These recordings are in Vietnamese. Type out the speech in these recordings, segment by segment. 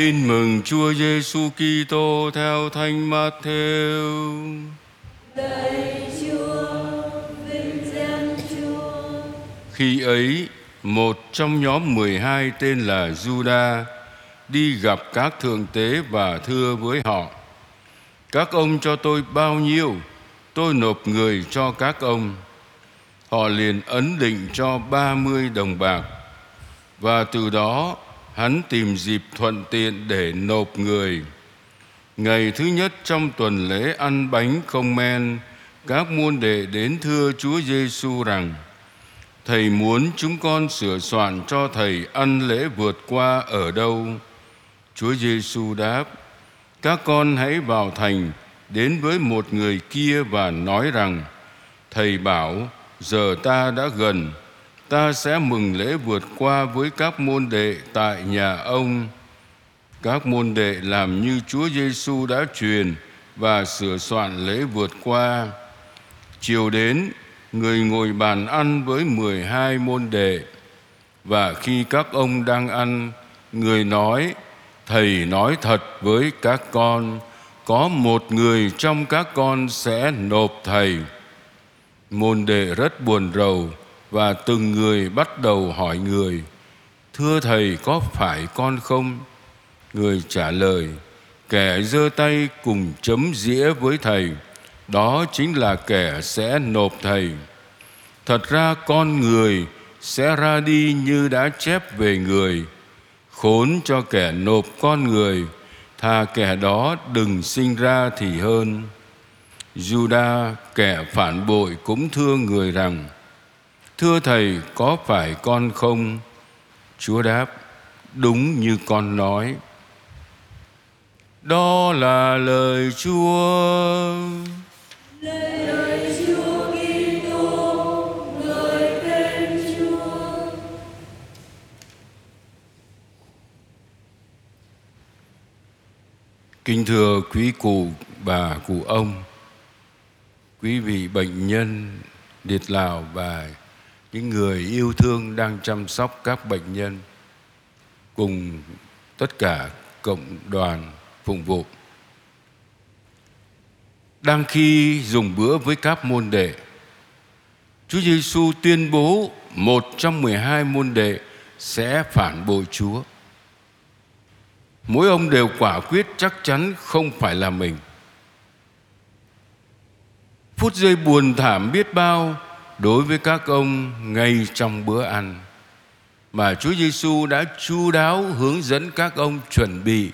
Tin mừng Chúa Giêsu Kitô theo Thánh Matthew. Lạy Chúa, vinh danh Chúa. Khi ấy, một trong nhóm 12 tên là Juda đi gặp các thượng tế và thưa với họ: Các ông cho tôi bao nhiêu, tôi nộp người cho các ông. Họ liền ấn định cho 30 đồng bạc và từ đó hắn tìm dịp thuận tiện để nộp người. Ngày thứ nhất trong tuần lễ ăn bánh không men, các môn đệ đến thưa Chúa Giêsu rằng: Thầy muốn chúng con sửa soạn cho thầy ăn lễ vượt qua ở đâu? Chúa Giêsu đáp: Các con hãy vào thành đến với một người kia và nói rằng: Thầy bảo giờ ta đã gần ta sẽ mừng lễ vượt qua với các môn đệ tại nhà ông. Các môn đệ làm như Chúa Giêsu đã truyền và sửa soạn lễ vượt qua. Chiều đến, người ngồi bàn ăn với 12 môn đệ. Và khi các ông đang ăn, người nói, Thầy nói thật với các con, có một người trong các con sẽ nộp Thầy. Môn đệ rất buồn rầu và từng người bắt đầu hỏi người, thưa thầy, có phải con không? Người trả lời, kẻ giơ tay cùng chấm dĩa với thầy, đó chính là kẻ sẽ nộp thầy. Thật ra con người sẽ ra đi như đã chép về người. Khốn cho kẻ nộp con người, thà kẻ đó đừng sinh ra thì hơn. Juda kẻ phản bội cũng thương người rằng Thưa Thầy, có phải con không? Chúa đáp, đúng như con nói. Đó là lời Chúa. Lời Chúa Kitô, ngợi khen Chúa. Kính thưa quý cụ bà cụ ông, quý vị bệnh nhân liệt lào và những người yêu thương đang chăm sóc các bệnh nhân cùng tất cả cộng đoàn phục vụ đang khi dùng bữa với các môn đệ, Chúa Giêsu tuyên bố một trong 12 môn đệ sẽ phản bội Chúa. Mỗi ông đều quả quyết chắc chắn không phải là mình. Phút giây buồn thảm biết bao đối với các ông ngay trong bữa ăn mà Chúa Giêsu đã chu đáo hướng dẫn các ông chuẩn bị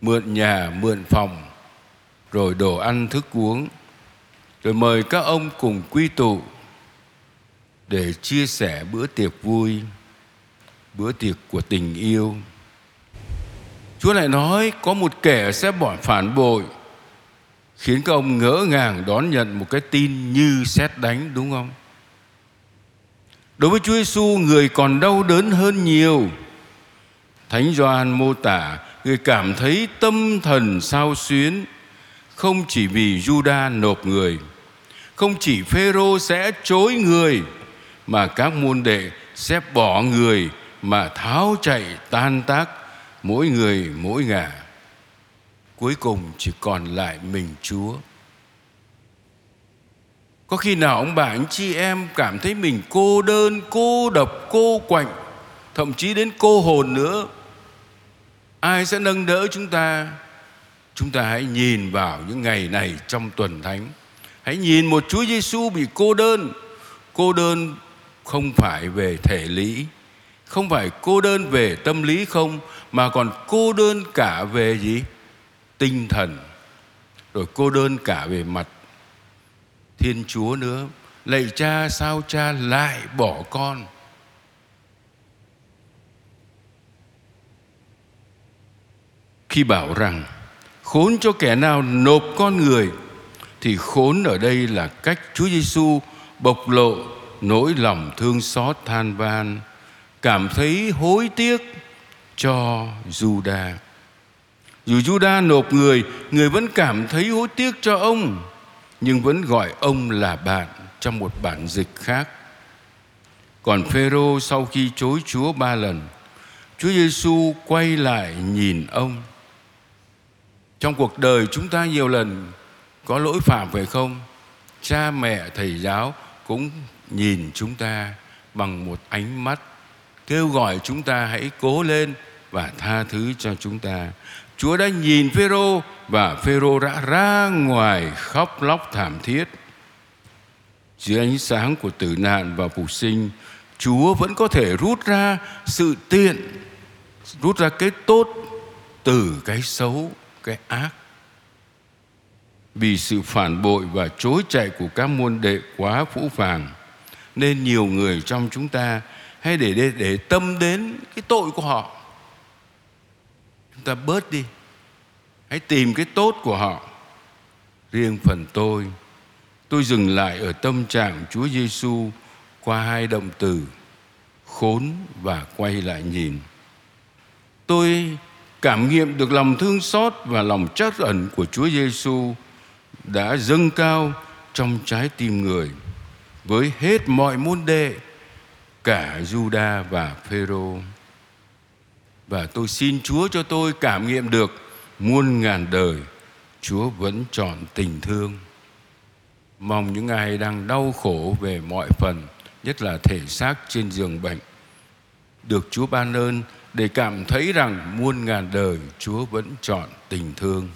mượn nhà, mượn phòng, rồi đồ ăn thức uống, rồi mời các ông cùng quy tụ để chia sẻ bữa tiệc vui, bữa tiệc của tình yêu. Chúa lại nói có một kẻ sẽ bỏ phản bội khiến các ông ngỡ ngàng đón nhận một cái tin như xét đánh đúng không? Đối với Chúa Giêsu người còn đau đớn hơn nhiều. Thánh Gioan mô tả người cảm thấy tâm thần sao xuyến không chỉ vì Juda nộp người, không chỉ Phêrô sẽ chối người mà các môn đệ sẽ bỏ người mà tháo chạy tan tác mỗi người mỗi ngả cuối cùng chỉ còn lại mình Chúa. Có khi nào ông bà anh chị em cảm thấy mình cô đơn, cô độc, cô quạnh, thậm chí đến cô hồn nữa. Ai sẽ nâng đỡ chúng ta? Chúng ta hãy nhìn vào những ngày này trong tuần thánh. Hãy nhìn một Chúa Giêsu bị cô đơn. Cô đơn không phải về thể lý, không phải cô đơn về tâm lý không, mà còn cô đơn cả về gì? Tinh thần, rồi cô đơn cả về mặt thiên chúa nữa. Lạy cha, sao cha lại bỏ con? Khi bảo rằng, khốn cho kẻ nào nộp con người, thì khốn ở đây là cách Chúa Giêsu bộc lộ nỗi lòng thương xót than van, cảm thấy hối tiếc cho Judas dù Juda nộp người, người vẫn cảm thấy hối tiếc cho ông, nhưng vẫn gọi ông là bạn trong một bản dịch khác. Còn Phêrô sau khi chối Chúa ba lần, Chúa Giêsu quay lại nhìn ông. Trong cuộc đời chúng ta nhiều lần có lỗi phạm phải không? Cha mẹ, thầy giáo cũng nhìn chúng ta bằng một ánh mắt kêu gọi chúng ta hãy cố lên và tha thứ cho chúng ta. Chúa đã nhìn Phêrô và Phêrô đã ra ngoài khóc lóc thảm thiết. Dưới ánh sáng của tử nạn và phục sinh, Chúa vẫn có thể rút ra sự tiện, rút ra cái tốt từ cái xấu, cái ác. Vì sự phản bội và chối chạy của các môn đệ quá phũ phàng, nên nhiều người trong chúng ta hay để, để để tâm đến cái tội của họ chúng ta bớt đi. Hãy tìm cái tốt của họ. Riêng phần tôi tôi dừng lại ở tâm trạng Chúa Giêsu qua hai động từ, khốn và quay lại nhìn. Tôi cảm nghiệm được lòng thương xót và lòng trắc ẩn của Chúa Giêsu đã dâng cao trong trái tim người với hết mọi môn đệ, cả Juda và Phêrô. Và tôi xin Chúa cho tôi cảm nghiệm được muôn ngàn đời Chúa vẫn chọn tình thương. Mong những ai đang đau khổ về mọi phần, nhất là thể xác trên giường bệnh, được Chúa ban ơn để cảm thấy rằng muôn ngàn đời Chúa vẫn chọn tình thương.